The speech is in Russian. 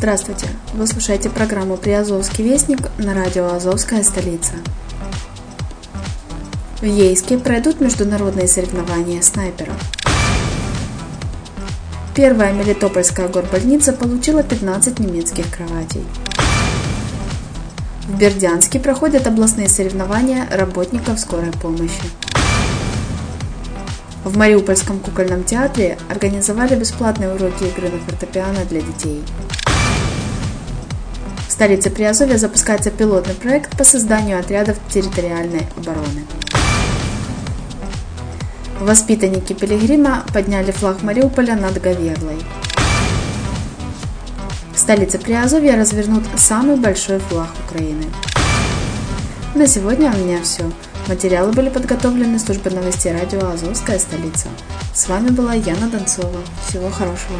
Здравствуйте! Вы слушаете программу «Приазовский вестник» на радио «Азовская столица». В Ейске пройдут международные соревнования снайперов. Первая Мелитопольская горбольница получила 15 немецких кроватей. В Бердянске проходят областные соревнования работников скорой помощи. В Мариупольском кукольном театре организовали бесплатные уроки игры на фортепиано для детей. Столице Приазовья запускается пилотный проект по созданию отрядов территориальной обороны. Воспитанники Пилигрима подняли флаг Мариуполя над Говерлой. В столице Приазовья развернут самый большой флаг Украины. На сегодня у меня все. Материалы были подготовлены службой новостей радио «Азовская столица». С вами была Яна Донцова. Всего хорошего.